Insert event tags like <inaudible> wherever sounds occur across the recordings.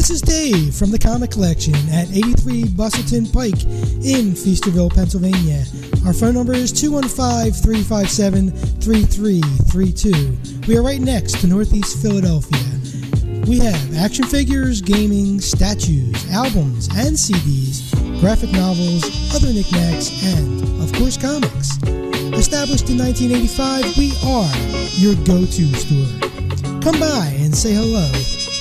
This is Dave from the Comic Collection at 83 Bustleton Pike in Feasterville, Pennsylvania. Our phone number is 215 357 3332. We are right next to Northeast Philadelphia. We have action figures, gaming, statues, albums, and CDs, graphic novels, other knickknacks, and, of course, comics. Established in 1985, we are your go to store. Come by and say hello,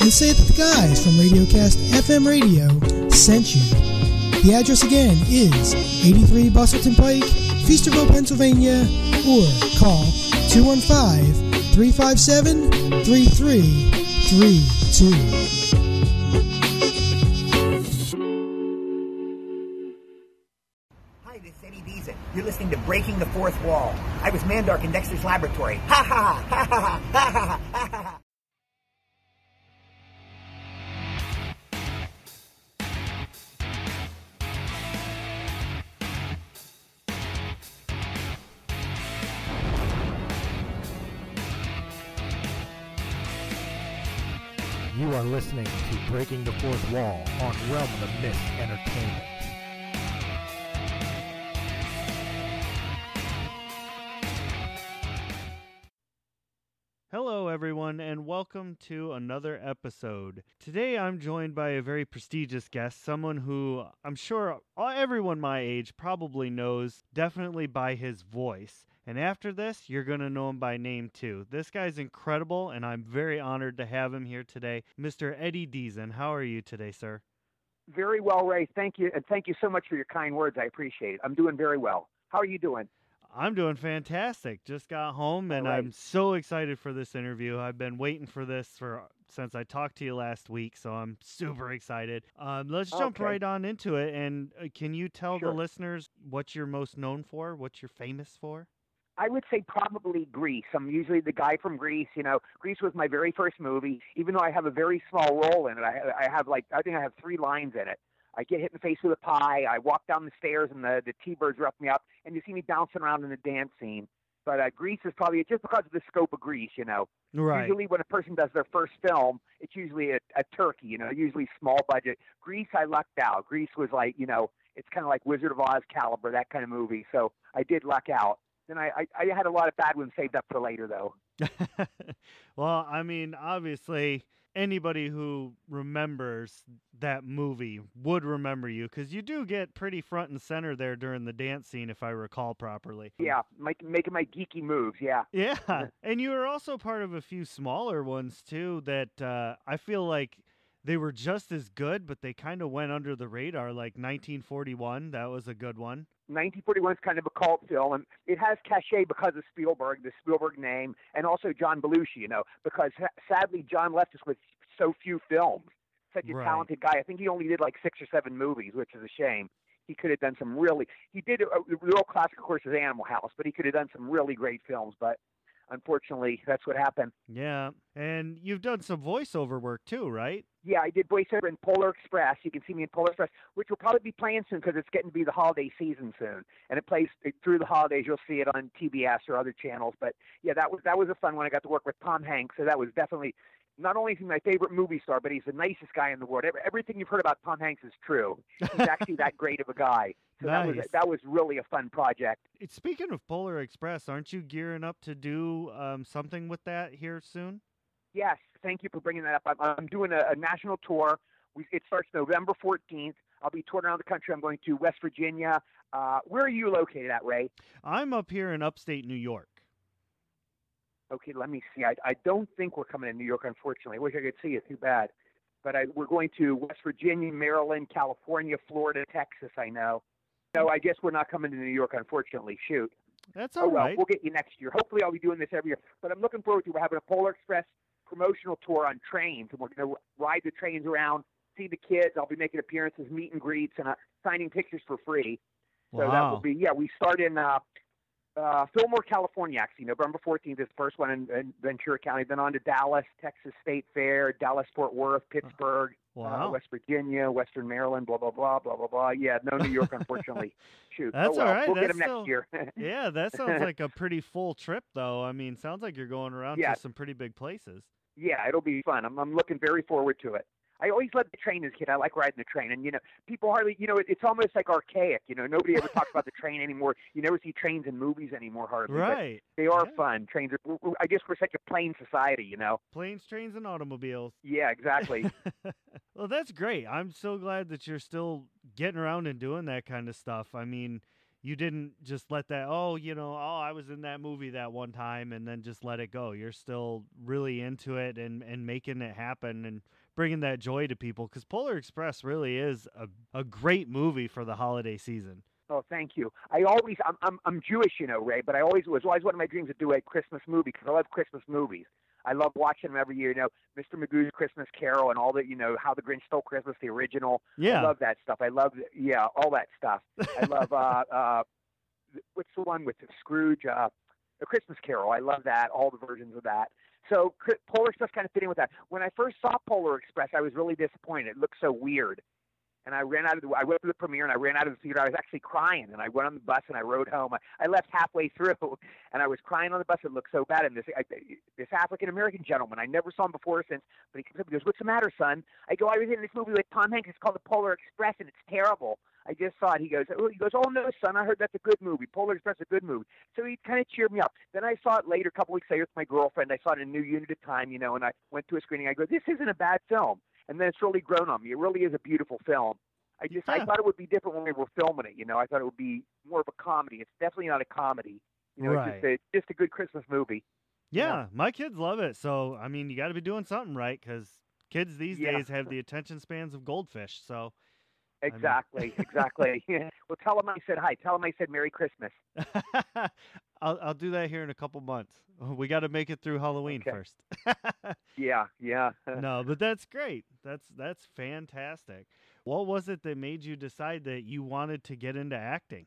and say that the guys from Radiocast FM Radio sent you. The address again is 83 Bustleton Pike, Feasterville, Pennsylvania, or call 215 357 3332. Hi, this is Eddie Deezen. You're listening to Breaking the Fourth Wall. I was Mandark in Dexter's Laboratory. Ha ha ha ha ha ha ha ha ha. Listening to Breaking the Fourth Wall on Realm of the Mist Entertainment. Welcome to another episode. Today, I'm joined by a very prestigious guest, someone who I'm sure everyone my age probably knows, definitely by his voice. And after this, you're going to know him by name too. This guy's incredible, and I'm very honored to have him here today. Mr. Eddie Deezen, how are you today, sir? Very well, Ray. Thank you, and thank you so much for your kind words. I appreciate it. I'm doing very well. How are you doing? I'm doing fantastic. Just got home and right. I'm so excited for this interview. I've been waiting for this for since I talked to you last week, so I'm super excited. Um, let's jump Okay. right on into it. And uh, can you tell Sure. the listeners what you're most known for? What you're famous for? I would say probably Grease. I'm usually the guy from Grease. You know, Grease was my very first movie. Even though I have a very small role in it, I, I have like I think I have three lines in it. I get hit in the face with a pie. I walk down the stairs, and the the T-birds rough me up, and you see me bouncing around in the dance scene. But uh, Grease is probably just because of the scope of Grease. You know, Right. usually when a person does their first film, it's usually a, a turkey. You know, usually small budget. Grease, I lucked out. Grease was like you know, it's kind of like Wizard of Oz caliber, that kind of movie. So I did luck out. Then I, I, I had a lot of bad ones saved up for later, though. <laughs> well, I mean, obviously, anybody who remembers that movie would remember you because you do get pretty front and center there during the dance scene, if I recall properly. Yeah, my, making my geeky moves. Yeah. Yeah, <laughs> and you were also part of a few smaller ones too that uh, I feel like they were just as good, but they kind of went under the radar. Like 1941, that was a good one. 1941 is kind of a cult film, and it has cachet because of Spielberg, the Spielberg name, and also John Belushi. You know, because sadly John left us with so few films. Such a Right. talented guy. I think he only did like six or seven movies, which is a shame. He could have done some really. He did a, a real classic, of course, is Animal House, but he could have done some really great films. But unfortunately, that's what happened. Yeah, and you've done some voiceover work too, right? Yeah, I did voiceover in Polar Express. You can see me in Polar Express, which will probably be playing soon because it's getting to be the holiday season soon, and it plays through the holidays. You'll see it on TBS or other channels. But yeah, that was that was a fun one. I got to work with Tom Hanks, so that was definitely. Not only is he my favorite movie star, but he's the nicest guy in the world. Everything you've heard about Tom Hanks is true. He's actually that <laughs> great of a guy. So that was that was really a fun project. It- Speaking of Polar Express, aren't you gearing up to do um, something with that here soon? Yes, thank you for bringing that up. I'm, I'm doing a, a national tour. We, it starts November 14th. I'll be touring around the country. I'm going to West Virginia. Uh, where are you located at, Ray? I'm up here in upstate New York. Okay, let me see. I, I don't think we're coming to New York, unfortunately. I wish I could see you. Too bad. But I, we're going to West Virginia, Maryland, California, Florida, Texas. I know. No, I guess we're not coming to New York, unfortunately. Shoot. That's oh well, right. we'll get you next year. Hopefully, I'll be doing this every year. But I'm looking forward to. We're having a Polar Express promotional tour on trains, and we're going to ride the trains around, see the kids. I'll be making appearances, meet and greets, and uh, signing pictures for free. So that will be yeah. We start in uh, uh, Fillmore, California. Actually, November 14th is the first one in, in Ventura County. Then on to Dallas, Texas State Fair, Dallas Fort Worth, Pittsburgh, uh, Wow. West Virginia, Western Maryland. Blah blah blah blah blah blah. Yeah, no New York, unfortunately. <laughs> Shoot. That's oh, well. all right. We'll get That's them still- next year. <laughs> <laughs> yeah, that sounds like a pretty full trip, though. I mean, sounds like you're going around Yeah. to some pretty big places. yeah, it'll be fun. I'm, I'm looking very forward to it. I always loved the train as a kid. I like riding the train, and you know, people hardly, you know, it, it's almost like archaic. You know, nobody ever talks about the train anymore. You never see trains in movies anymore, hardly. but Right. They are Yeah. fun. Trains are. I guess we're such a plain society, you know. Planes, trains, and automobiles. Yeah, exactly. <laughs> well, that's great. I'm so glad that you're still getting around and doing that kind of stuff. I mean, you didn't just let that, oh, you know, oh, I was in that movie that one time and then just let it go. You're still really into it and, and making it happen and bringing that joy to people because Polar Express really is a, a great movie for the holiday season. Oh, thank you. I always, I'm, I'm, I'm Jewish, you know, Ray, but I always was always one of my dreams to do a Christmas movie because I love Christmas movies. I love watching them every year. You know, Mr. Magoo's Christmas Carol and all the, you know, How the Grinch Stole Christmas, the original. Yeah. I love that stuff. I love, yeah, all that stuff. I love, uh, <laughs> uh, what's the one with Scrooge? Uh, a Christmas Carol. I love that. All the versions of that. So Polar Express kind of fit in with that. When I first saw Polar Express, I was really disappointed. It looked so weird. And I ran out of the. I went to the premiere and I ran out of the theater. I was actually crying, and I went on the bus and I rode home. I, I left halfway <laughs> through, and I was crying on the bus. It looked so bad. And this I, this African American gentleman, I never saw him before or since, but he comes up and goes, "What's the matter, son?" I go, "I was in this movie with Tom Hanks. It's called The Polar Express, and it's terrible." I just saw it. He goes, oh, he goes, oh no, son, I heard that's a good movie. Polar Express is a good movie. So he kind of cheered me up. Then I saw it later, a couple weeks later with my girlfriend. I saw it in a new unit of time, you know, and I went to a screening. I go, this isn't a bad film. And then it's really grown on me. It really is a beautiful film. I just I thought it would be different when we were filming it. You know, I thought it would be more of a comedy. It's definitely not a comedy. You know, it's just a, just a good Christmas movie. Yeah, Yeah. my kids love it. So, I mean, you got to be doing something right because kids these Yeah. days have the attention spans of goldfish. So, <laughs> Exactly, exactly. <laughs> well, tell them I said hi. Tell them I said Merry Christmas. <laughs> I'll I'll do that here in a couple months. We got to make it through Halloween Okay. first. Yeah, yeah. no, but that's great. That's that's fantastic. What was it that made you decide that you wanted to get into acting?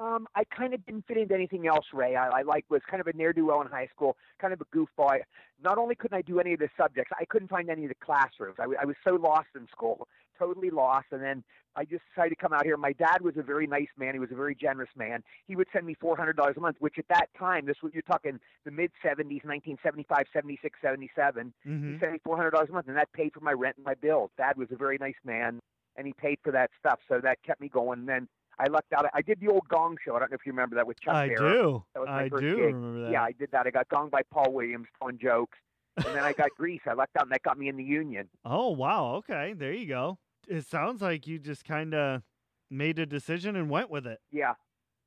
Um, I kind of didn't fit into anything else, Ray. I, I like was kind of a ne'er do well in high school, kind of a goofball. I, not only couldn't I do any of the subjects, I couldn't find any of the classrooms. I, w- I was so lost in school, totally lost. And then I just decided to come out here. My dad was a very nice man. He was a very generous man. He would send me four hundred dollars a month, which at that time, this was you're talking the mid seventies, nineteen seventy five, seventy six, seventy seven. Mm-hmm. He sent me four hundred dollars a month, and that paid for my rent and my bills. Dad was a very nice man, and he paid for that stuff, so that kept me going. And then I lucked out. I did the old Gong Show. I don't know if you remember that with Chuck I Barris. do. That was my I first do gig. remember that. Yeah, I did that. I got gonged by Paul Williams telling jokes, and then I got Grease. I lucked out, and that got me in the union. Oh wow. Okay, there you go. It sounds like you just kind of made a decision and went with it. Yeah,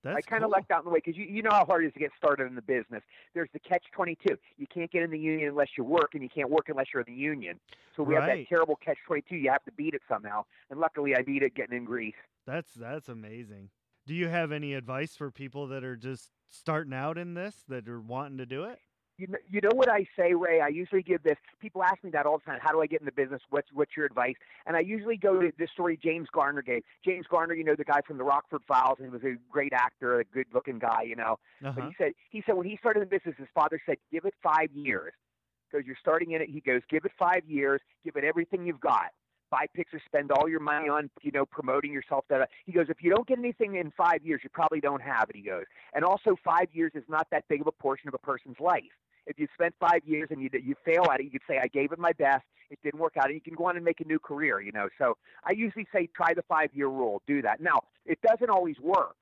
That's I kind of cool. lucked out in the way because you, you know how hard it is to get started in the business. There's the catch 22. You can't get in the union unless you work, and you can't work unless you're in the union. So we have that terrible catch 22. You have to beat it somehow, and luckily I beat it getting in Grease. That's that's amazing. Do you have any advice for people that are just starting out in this that are wanting to do it? You know, you know what I say, Ray? I usually give this. People ask me that all the time. How do I get in the business? What's what's your advice? And I usually go to this story James Garner gave. James Garner, you know, the guy from the Rockford Files, and he was a great actor, a good-looking guy, you know. Uh-huh. he said he said when he started the business, his father said, "Give it five years, because you're starting in it." He goes, "Give it five years. Give it everything you've got. Buy pictures, spend all your money on you know promoting yourself." Da. He goes, "If you don't get anything in five years, you probably don't have it." He goes, and also five years is not that big of a portion of a person's life. If you spent five years and you you fail at it, you could say, "I gave it my best. It didn't work out," and you can go on and make a new career. You know, so I usually say, try the five-year rule. Do that. Now, it doesn't always work.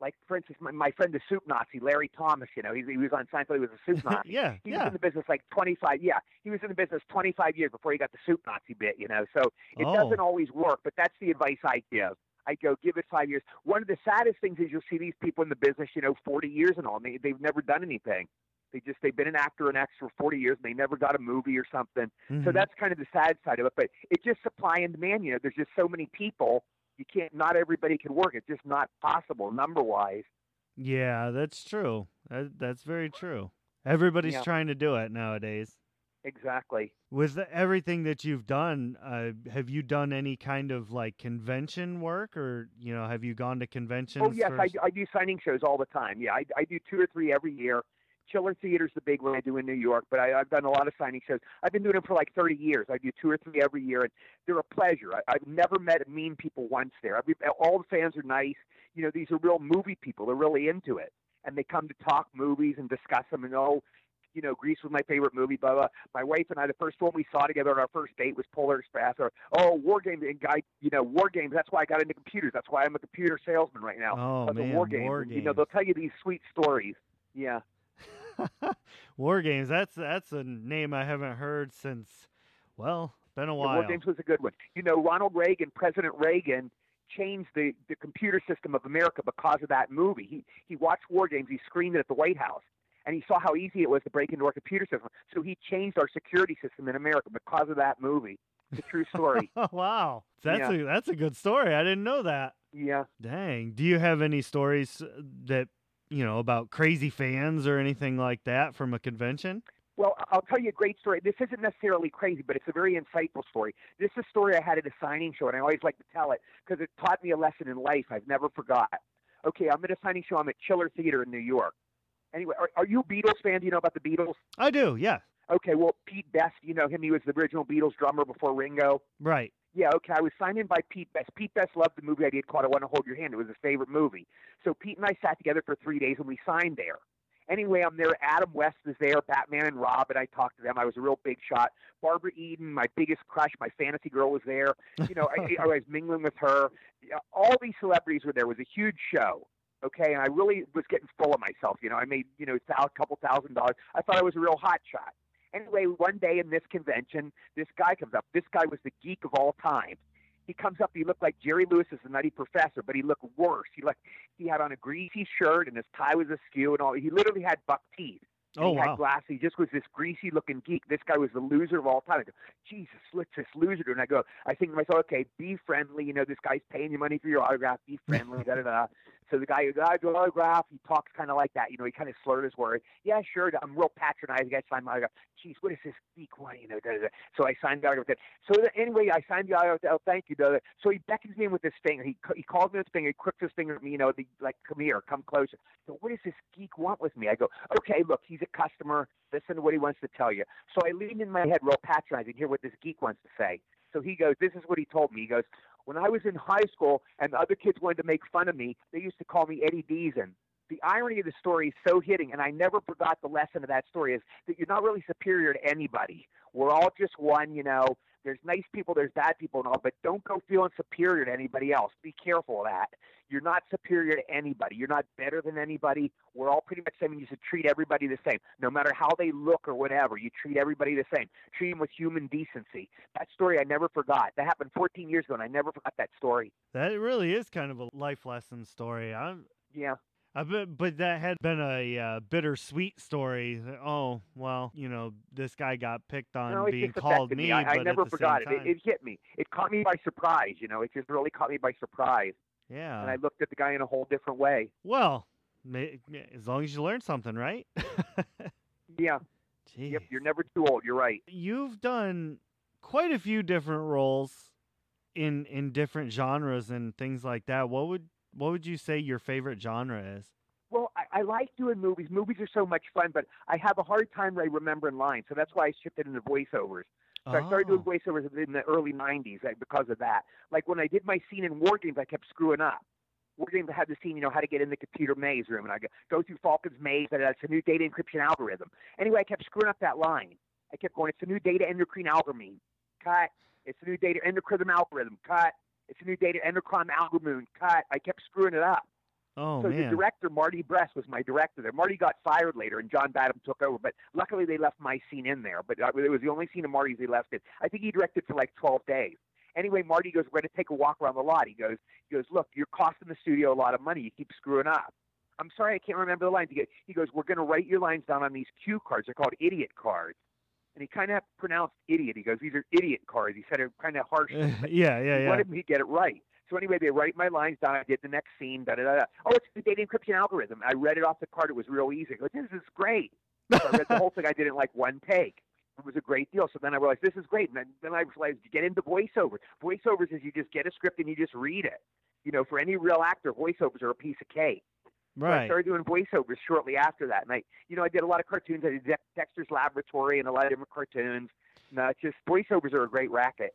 Like for instance, my, my friend the soup Nazi, Larry Thomas. You know, he, he was on Seinfeld. He was a soup <laughs> Nazi. yeah, He was in the business like 25. Yeah, he was in the business 25 years before he got the soup Nazi bit. You know, so it Oh. doesn't always work. But that's the advice I give. I go give it five years. One of the saddest things is you'll see these people in the business, you know, 40 years and all. And they they've never done anything. They just they've been an actor and actress for 40 years and they never got a movie or something. So Mhm. that's kind of the sad side of it. But it's just supply and demand. You know, there's just so many people. You can't. Not everybody can work. It's just not possible number wise. Yeah, that's true. That, that's very true. Everybody's Yeah. trying to do it nowadays. Exactly. With the, everything that you've done, uh, have you done any kind of like convention work, or you know, have you gone to conventions? Oh yes, for I, I do signing shows all the time. Yeah, I, I do two or three every year. Chiller Theater's the big one I do in New York, but I, I've done a lot of signing shows. I've been doing them for like 30 years. I do two or three every year, and they're a pleasure. I, I've never met mean people once there. Every, all the fans are nice. You know, these are real movie people. They're really into it, and they come to talk movies and discuss them. And oh, you know, Grease was my favorite movie. Blah blah. My wife and I, the first one we saw together on our first date was Polar Express. Or oh, War Games and guy, you know, War Games. That's why I got into computers. That's why I'm a computer salesman right now. Oh man, War Games. War And, You know, they'll tell you these sweet stories. Yeah. <laughs> War Games. That's that's a name I haven't heard since. Well, been a The while. War Games was a good one. You know, Ronald Reagan, President Reagan, changed the, the computer system of America because of that movie. He he watched War Games. He screened it at the White House, and he saw how easy it was to break into our computer system. So he changed our security system in America because of that movie. It's a true story. <laughs> Wow, that's Yeah. a that's a good story. I didn't know that. yeah. Dang. Do you have any stories that you know about crazy fans or anything like that from a convention? Well, I'll tell you a great story. This isn't necessarily crazy, but it's a very insightful story. This is a story I had at a signing show, and I always like to tell it because it taught me a lesson in life I've never forgot. Okay, I'm at a signing show. I'm at Chiller Theater in New York. Anyway, are, are you a Beatles fan? Do you know about the Beatles? I do. Yeah. Okay, well, Pete Best, you know him. He was the original Beatles drummer before Ringo. Right. Yeah, okay. I was signed in by Pete Best. Pete Best loved the movie I did called I Want to Hold Your Hand. It was his favorite movie. So Pete and I sat together for three days and we signed there. Anyway, I'm there. Adam West was there, Batman and Robin. I talked to them. I was a real big shot. Barbara Eden, my biggest crush, my fantasy girl, was there. You know, I, I was mingling with her. All these celebrities were there. It was a huge show. Okay, and I really was getting full of myself. You know, I made you know a couple thousand dollars. I thought I was a real hot shot. Anyway, one day in this convention, this guy comes up. This guy was the geek of all time. He comes up. He looked like Jerry Lewis as the Nutty Professor, but he looked worse. He like he had on a greasy shirt and his tie was askew and all. He literally had buck teeth. And Oh he wow. had glasses. He just was this greasy looking geek. This guy was the loser of all time. I go, Jesus, what's this loser do? And I go, I think to myself, okay, be friendly. You know, this guy's paying you money for your autograph. Be friendly. da da da. <laughs> So the guy who I do autograph. He talks kind of like that. You know, he kind of slurred his words. Yeah, sure. I'm real patronizing. I signed my autograph. Jeez, what is this geek one? You know, da, da, da. so I signed the autograph. So the, anyway, I signed the autograph. Oh, thank you. Da, da. So he beckons me in with his finger. He he calls me with his finger. He crooks his finger at me. You know, the, like, come here, come closer. So what does this geek want with me? I go, okay, look, he's a customer. Listen to what he wants to tell you. So I lean in my head, real patronizing, hear what this geek wants to say. So he goes, this is what he told me. He goes, when I was in high school and the other kids wanted to make fun of me, they used to call me Eddie Deezen. The irony of the story is so hitting, and I never forgot the lesson of that story is that you're not really superior to anybody. We're all just one, you know. There's nice people, there's bad people, and all, but don't go feeling superior to anybody else. Be careful of that. You're not superior to anybody. You're not better than anybody. We're all pretty much the same. and You should treat everybody the same, no matter how they look or whatever. You treat everybody the same. Treat them with human decency. That story I never forgot. That happened 14 years ago, and I never forgot that story. That really is kind of a life lesson story. I'm Yeah. But that had been a uh, bittersweet story. Oh well, you know, this guy got picked on no, being called me, me. I, I never forgot it. it. It hit me. It caught me by surprise. You know, it just really caught me by surprise, yeah. and I looked at the guy in a whole different way. well, as long as you learn something, right? <laughs> Yeah. Jeez. Yep. You're never too old. You're right. You've done quite a few different roles in in different genres and things like that. What would what would you say your favorite genre is? Well, I, I like doing movies. Movies are so much fun, but I have a hard time like, remembering lines, so that's why I shifted into voiceovers. So I started doing Oh, voiceovers in the early '90s like, because of that. Like when I did my scene in War Games, I kept screwing up. War Games had the scene, you know, how to get in the computer maze room, and I go, go through Falken's maze, and it's a new data encryption algorithm. Anyway, I kept screwing up that line. I kept going, it's a new data endocrine algorithm. Cut. It's a new data endocrine algorithm. Cut. It's a new data endocrine algorithm. Cut. I kept screwing it up. oh so the director, Marty Brest, was my director there. Marty got fired later, and John Badham took over. But luckily, they left my scene in there. But it was the only scene of Marty's they left it. I think he directed for like 12 days. Anyway, Marty goes, "We're going to take a walk around the lot." He goes, "He goes, look, you're costing the studio a lot of money. You keep screwing up." I'm sorry, I can't remember the lines. He goes "We're going to write your lines down on these cue cards. They're called idiot cards." And he kind of pronounced idiot. He goes, "These are idiot cards." He said it kind of harsh. <laughs> yeah, yeah, He yeah. wanted me to get it right. So anyway, they write my lines down. I did the next scene. Da da da. da. Oh, it's the data encryption algorithm. I read it off the card. It was real easy. I go, this is great. So I read the whole thing. I did it in like one take. It was a great deal. So then I realized this is great. And then, then I realized you get into voiceovers. Voiceovers is you just get a script and you just read it. You know, for any real actor, voiceovers are a piece of cake. So I started doing voiceovers shortly after that. And I, you know, I did a lot of cartoons. I did Dex- Dexter's Laboratory and a lot of different cartoons. No, it's just voiceovers are a great racket.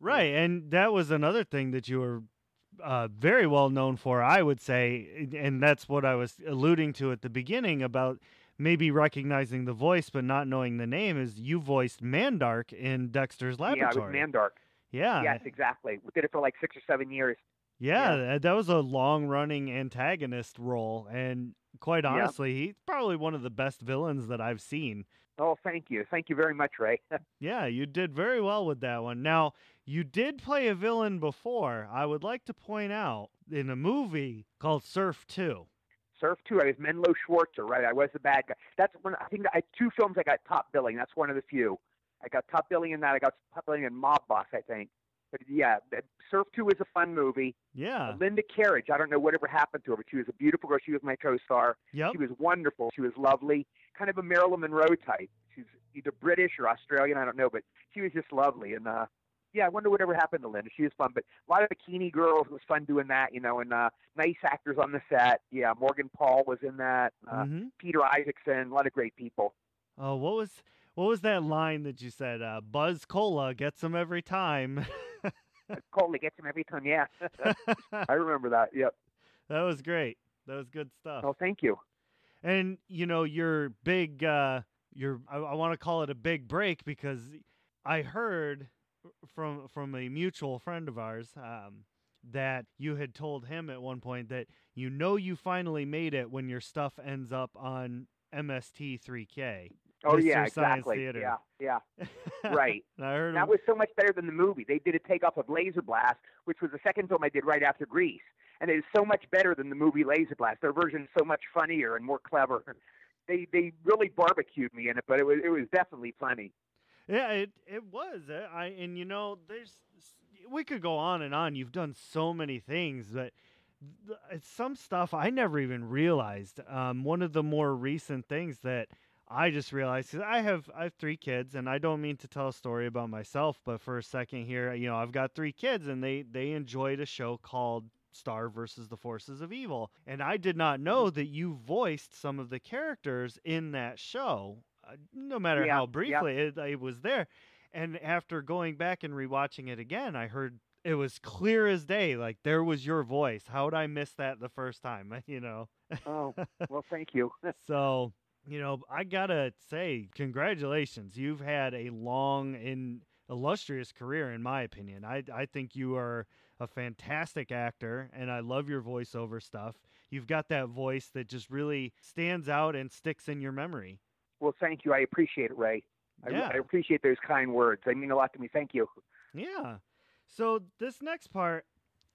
Right, and that was another thing that you were uh, very well known for, I would say, and that's what I was alluding to at the beginning about maybe recognizing the voice but not knowing the name is you voiced Mandark in Dexter's Laboratory. Yeah, I was Mandark. Yeah. Yes, exactly. We did it for like six or seven years. Yeah, Yeah. that- that was a long running antagonist role. And quite Yeah. honestly, he's probably one of the best villains that I've seen. Oh, thank you. Thank you very much, Ray. <laughs> Yeah, you did very well with that one. Now, you did play a villain before. I would like to point out in a movie called Surf 2. Surf 2, I was Menlo Schwartzer, right? I was the bad guy. That's one, I think I had two films I got top billing. That's one of the few. I got top billing in that. I got top billing in Mob Boss, I think. But yeah, Surf 2 is a fun movie. Yeah. Linda Kerridge, I don't know whatever happened to her, but she was a beautiful girl. She was my co-star. Yep. She was wonderful. She was lovely, kind of a Marilyn Monroe type. She's either British or Australian, I don't know, but she was just lovely. And uh, yeah, I wonder whatever happened to Linda. She was fun, but a lot of bikini girls. It was fun doing that, you know, and uh, nice actors on the set. Yeah, Morgan Paull was in that. Uh, hmm Peter Isacksen, a lot of great people. Oh, what was what was that line that you said? Uh, Buzz Cola gets him every time. Coley gets him every time. Yeah, <laughs> I remember that. Yep. that was great. That was good stuff. Oh, thank you. And you know, your big uh your I, I want to call it a big break because I heard from from a mutual friend of ours um that you had told him at one point that you know you finally made it when your stuff ends up on MST3K. Oh Mr. yeah, exactly. Theater. Yeah, yeah. <laughs> Right. I heard That him- was so much better than the movie. They did a takeoff of Laser Blast, which was the second film I did right after Grease, and it is so much better than the movie Laser Blast. Their version is so much funnier and more clever. They they really barbecued me in it, but it was it was definitely funny. Yeah, it it was. uh, I and you know, there's we could go on and on. You've done so many things, but th- it's some stuff I never even realized. Um, one of the more recent things that I just realized because I have I have three kids, and I don't mean to tell a story about myself, but for a second here, you know, I've got three kids, and they they enjoyed a show called Star versus the Forces of Evil, and I did not know that you voiced some of the characters in that show. Uh, no matter Yeah, how yeah. briefly it, it was there, and after going back and rewatching it again, I heard it was clear as day. Like there was your voice. How would I miss that the first time? <laughs> You know. Oh <laughs> well, thank you. <laughs> So, you know, I gotta say, congratulations. You've had a long and illustrious career, in my opinion. I I think you are a fantastic actor, and I love your voiceover stuff. You've got that voice that just really stands out and sticks in your memory. well, thank you. I appreciate it, Ray. I, Yeah. I appreciate those kind words. They mean a lot to me. Thank you. Yeah. So this next part,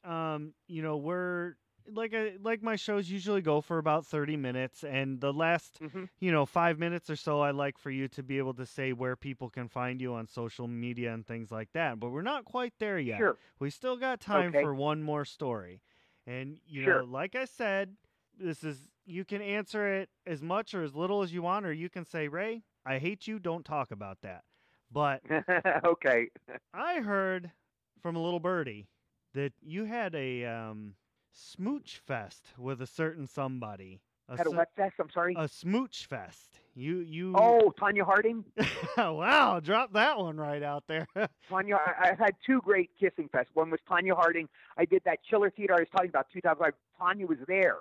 um, you know, we're like I, like my shows usually go for about 30 minutes and the last hmm you know, five minutes or so, I like for you to be able to say where people can find you on social media and things like that. But we're not quite there yet. Sure. We still got time Okay. for one more story. And, you Sure. know, like I said, this is, you can answer it as much or as little as you want, or you can say, Ray, I hate you. Don't talk about that. But <laughs> okay. I heard from a little birdie that you had a um, smooch fest with a certain somebody. A, Had a what fest? I'm sorry. a smooch fest. You you oh, Tonya Harding. <laughs> wow, drop that one right out there. <laughs> Tonya, I, I've had two great kissing fests. One was Tonya Harding. I did that Chiller Theater I was talking about, 2005. Tonya was there.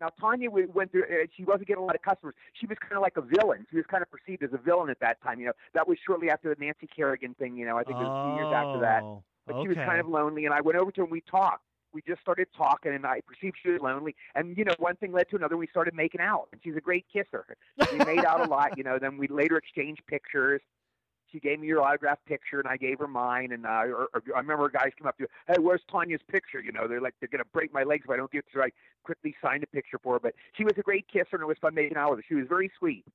Now Tonya went through. Uh, she wasn't getting a lot of customers. She was kind of like a villain. She was kind of perceived as a villain at that time. You know, that was shortly after the Nancy Kerrigan thing. You know, I think it was a few years after that. Oh, But okay. she was kind of lonely, and I went over to her and we talked. We just started talking, and I perceived she was lonely. And you know, one thing led to another. We started making out, and she's a great kisser. We made out a <laughs> lot. You know, then we later exchanged pictures. She gave me your autographed picture, and I gave her mine. And uh, or, or, I remember guys came up to, "Hey, where's Tonya's picture?" You know, they're like, they're gonna break my legs if I don't give it to her. I quickly signed a picture for her. But she was a great kisser, and it was fun making out with her. She was very sweet.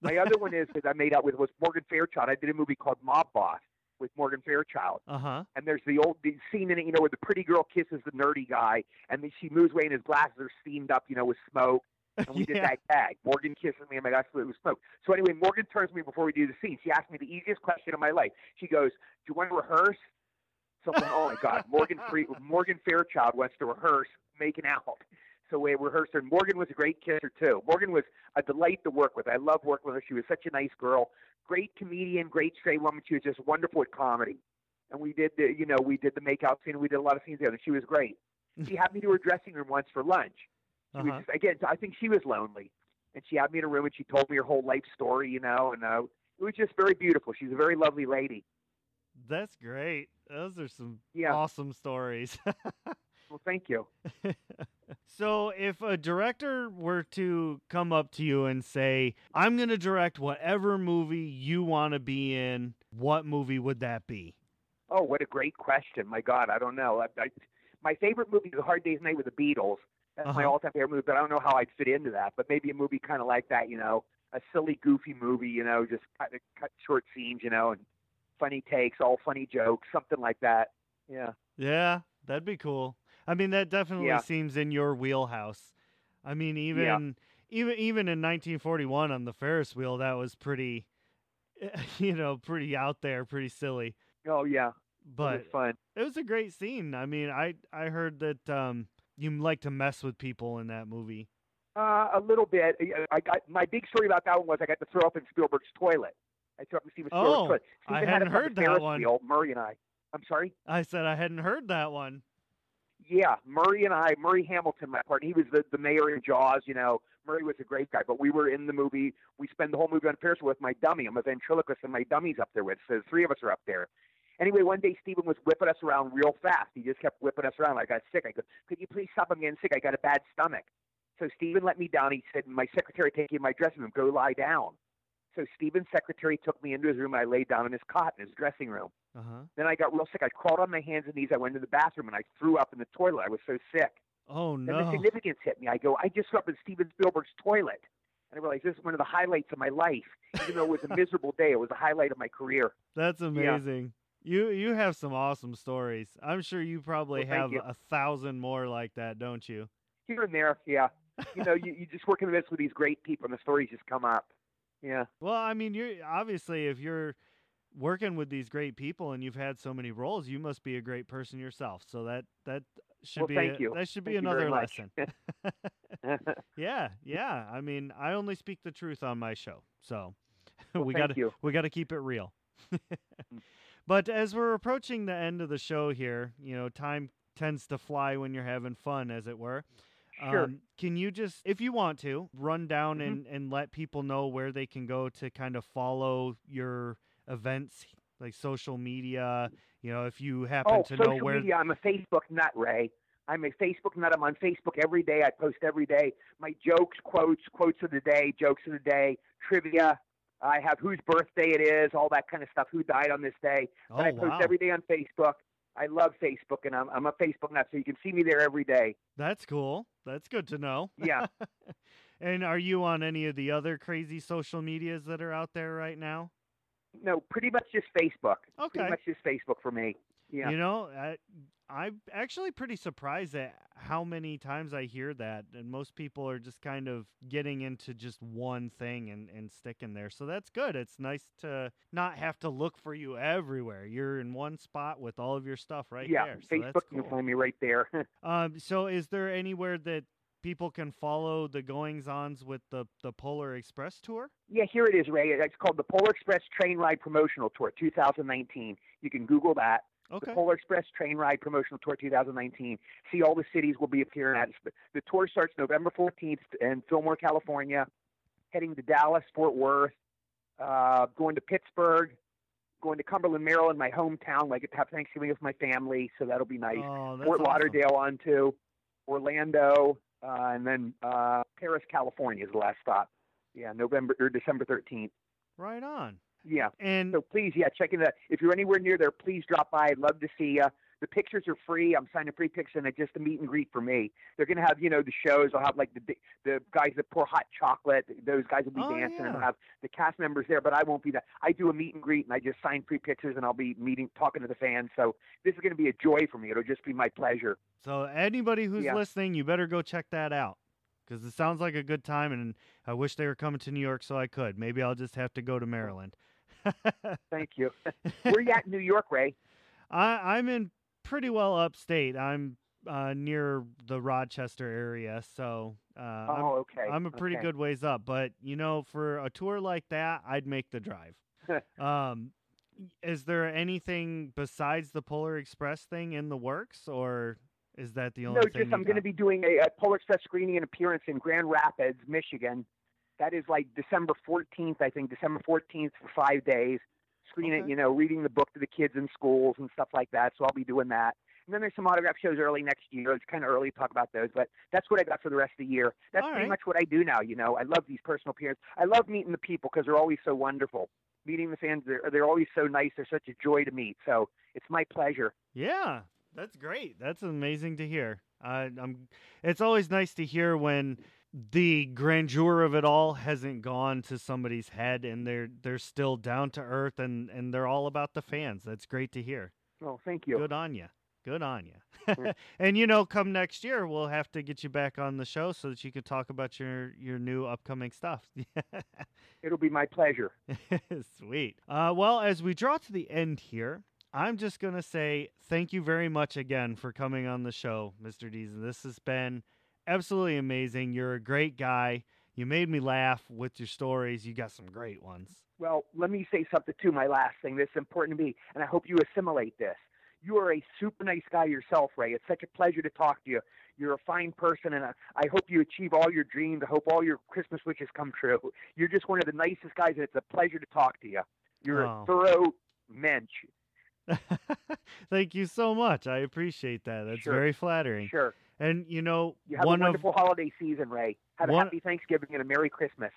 My other one is <laughs> that I made out with was Morgan Fairchild. I did a movie called Mob Boss with Morgan Fairchild Uh huh. and there's the old the scene in it, you know, where the pretty girl kisses the nerdy guy, and then she moves away, and his glasses are steamed up, you know, with smoke. <laughs> And we did that gag. Morgan kisses me, and my glasses were with smoke. So anyway, Morgan turns to me before we do the scene. She asked me the easiest question of my life. She goes, "Do you want to rehearse?" So I'm like, oh my God, Morgan <laughs> Free, Morgan Fairchild wants to rehearse making out. So we rehearsed her. And Morgan was a great kisser too. Morgan was a delight to work with. I love working with her. She was such a nice girl, great comedian, great straight woman. She was just wonderful at comedy and we did the you know we did the makeout scene. We did a lot of scenes together. She was great. <laughs> She had me to her dressing room once for lunch. She Uh-huh. just, again, I think she was lonely. and she had me in a room and she told me her whole life story, you know, and uh, it was just very beautiful. She's a very lovely lady. That's great. Those are some Yeah. awesome stories. <laughs> Well, thank you. <laughs> so, if a director were to come up to you and say, I'm going to direct whatever movie you want to be in, what movie would that be? Oh, what a great question! My God, I don't know. I, I, my favorite movie is A Hard Day's Night with the Beatles. That's my Uh-huh. all-time favorite movie, but I don't know how I'd fit into that. But maybe a movie kind of like that, you know, a silly, goofy movie, you know, just cut, cut short scenes, you know, and funny takes, all funny jokes, something like that. Yeah. Yeah, that'd be cool. I mean, that definitely Yeah. seems in your wheelhouse. I mean, even even even in 1941 on the Ferris wheel, that was pretty, <laughs> you know, pretty out there, pretty silly. Oh yeah. it But was fun. it was a great scene. I mean, I I heard that um you like to mess with people in that movie. Uh, a little bit. I- I got my big story about that one was I got to throw up in Spielberg's toilet. I threw up in Steven Spielberg's Oh, toilet. I Steven had hadn't the heard that one. Wheel, Murray and I. I'm sorry. I said I hadn't heard that one. Yeah, Murray and I, Murray Hamilton, my partner, he was the, the mayor in Jaws, you know. Murray was a great guy, but we were in the movie. We spend the whole movie on wheel with my dummy. I'm a ventriloquist, and my dummy's up there with. So the three of us are up there. Anyway, one day Steven was whipping us around real fast. He just kept whipping us around. I got sick. I go, could you please stop? I'm getting sick. I got a bad stomach. So Steven let me down. He said, my secretary, take you in my dressing room. Go lie down. So Steven's secretary took me into his room. And I laid down in his cot in his dressing room. Uh huh. Then I got real sick. I crawled on my hands and knees. I went to the bathroom and I threw up in the toilet. I was so sick. Oh no! Then the significance hit me. I go, I just threw up in Steven Spielberg's toilet. And I realized this is one of the highlights of my life. Even though it was a <laughs> miserable day, it was a highlight of my career. That's amazing. You you have some awesome stories. I'm sure you probably Well, have you. a thousand more like that, don't you? Here and there, yeah. You know, you, you just work in the midst with these great people and the stories just come up. Yeah. <laughs> Well, I mean, you're obviously if you're working with these great people and you've had so many roles, you must be a great person yourself. So that that should Well, be thank a- you. that should be Thank another lesson. <laughs> <laughs> yeah, yeah. I mean, I only speak the truth on my show, so <laughs> Well, we got to we got to keep it real. but as we're approaching the end of the show here, you know, time tends to fly when you're having fun, as it were. Sure. Um, can you just, if you want to, run down Mhm. and, and let people know where they can go to kind of follow your events, like social media? You know, if you happen Oh, to know where. media. I'm a Facebook nut, Ray. I'm a Facebook nut. I'm on Facebook every day. I post every day. My jokes, quotes, quotes of the day, jokes of the day, trivia. I have whose birthday it is, all that kind of stuff. Who died on this day? Oh, But I oh, post wow. every day on Facebook. I love Facebook, and I'm, I'm a Facebook nut, so you can see me there every day. That's cool. That's good to know. Yeah. <laughs> and are you on any of the other crazy social medias that are out there right now? No, pretty much just Facebook. Okay. Pretty much just Facebook for me. Yeah. You know, I, I'm actually pretty surprised at how many times I hear that, and most people are just kind of getting into just one thing and, and sticking there. So that's good. It's nice to not have to look for you everywhere. You're in one spot with all of your stuff right yeah. there. So Facebook, that's you can find me right there. <laughs> Um, so is there anywhere that people can follow the goings ons with the, the Polar Express tour? yeah, here it is, Ray. It's called the Polar Express Train Ride Promotional Tour 2019. You can Google that. Okay. the Polar Express Train Ride Promotional Tour 2019. See all the cities we'll be appearing at. The- The tour starts November 14th in Fillmore, California, heading to Dallas, Fort Worth, uh, going to Pittsburgh, going to Cumberland, Maryland, my hometown. Like to have Thanksgiving with my family, so that'll be nice. Oh, Fort awesome. Lauderdale on to Orlando, uh, and then uh, Perris, California is the last stop. Yeah, November or December 13th. Right on. Yeah. And So please, yeah, check in that. If you're anywhere near there, please drop by. I'd love to see you. The pictures are free. I'm signing free pictures, and it's just a meet and greet for me. They're gonna have, you know, the shows. I'll have like the the guys that pour hot chocolate. Those guys will be Oh, dancing, and yeah. I'll have the cast members there. But I won't be that. I do a meet and greet, and I just sign free pictures, and I'll be meeting, talking to the fans. So this is gonna be a joy for me. It'll just be my pleasure. So anybody who's Yeah. listening, you better go check that out because it sounds like a good time, and I wish they were coming to New York so I could. Maybe I'll just have to go to Maryland. <laughs> Thank you. Where you at in New York, Ray? I, I'm in pretty well upstate. I'm uh, near the Rochester area, so uh, I'm, oh, okay. I'm a pretty okay. good ways up. But you know, for a tour like that, I'd make the drive. <laughs> um, is there anything besides the Polar Express thing in the works, or is that the only No, thing? just I'm going to be doing a, a Polar Express screening and appearance in Grand Rapids, Michigan, That is like December 14th, I think, December 14th for five days. Screen it, you know, reading the book to the kids in schools and stuff like that. So I'll be doing that. And then there's some autograph shows early next year. It's kind of early to talk about those, but that's what I got for the rest of the year. That's All pretty right. much what I do now. You know, I love these personal appearances. I love meeting the people because they're always so wonderful. Meeting the fans, they're, they're always so nice. They're such a joy to meet. So it's my pleasure. Yeah, that's great. That's amazing to hear. I, I'm. It's always nice to hear when the grandeur of it all hasn't gone to somebody's head and they're they're still down to earth and and they're all about the fans. That's great to hear. Oh, thank you. Good on you. Good on you. Mm. <laughs> and you know, come next year, we'll have to get you back on the show so that you can talk about your your new upcoming stuff. <laughs> It'll be my pleasure. <laughs> Sweet. Uh, well, as we draw to the end here, I'm just going to say thank you very much again for coming on the show, Mr. Deezen. This has been absolutely amazing. You're a great guy. You made me laugh with your stories. You got some great ones. Well, let me say something too. My last thing that's important to me, and I hope you assimilate this. You are a super nice guy yourself, Ray. It's such a pleasure to talk to you. You're a fine person, and I, hope you achieve all your dreams. I hope all your Christmas wishes come true. <laughs> You're just one of the nicest guys, and it's a pleasure to talk to you. You're Oh. a thorough mensch. <laughs> Thank you so much. I appreciate that. That's Sure. very flattering. Sure. And you know, You have one a of wonderful holiday season, Ray. Have a happy Thanksgiving and a Merry Christmas.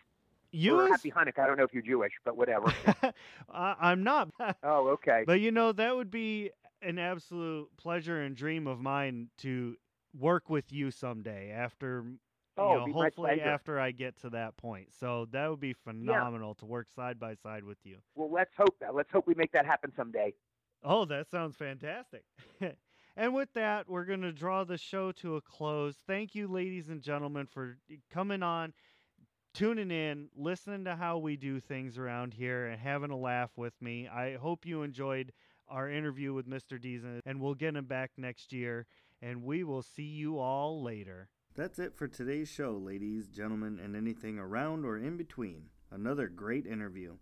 you or as- happy Hanukkah. I don't know if you're Jewish, but whatever. <laughs> I, I'm not. <laughs> oh, okay. But you know, that would be an absolute pleasure and dream of mine to work with you someday after Oh, you know, hopefully after I get to that point. So that would be phenomenal to work side by side with you. Well, let's hope that. Let's hope we make that happen someday. Oh, that sounds fantastic. <laughs> and with that, we're going to draw the show to a close. Thank you, ladies and gentlemen, for coming on, tuning in, listening to how we do things around here, and having a laugh with me. I hope you enjoyed our interview with Mr. Deezen, and we'll get him back next year, and we will see you all later. That's it for today's show, ladies, gentlemen, and anything around or in between. Another great interview.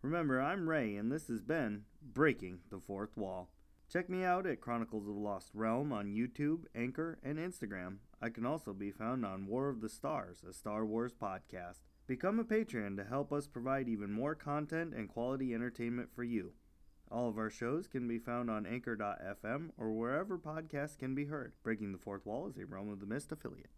Remember, I'm Ray, and this has been Breaking the Fourth Wall. Check me out at Chronicles of the Lost Realm on YouTube, Anchor, and Instagram. I can also be found on War of the Stars, a Star Wars podcast. Become a Patreon to help us provide even more content and quality entertainment for you. All of our shows can be found on Anchor.fm or wherever podcasts can be heard. Breaking the Fourth Wall is a Realm of the Mist affiliate.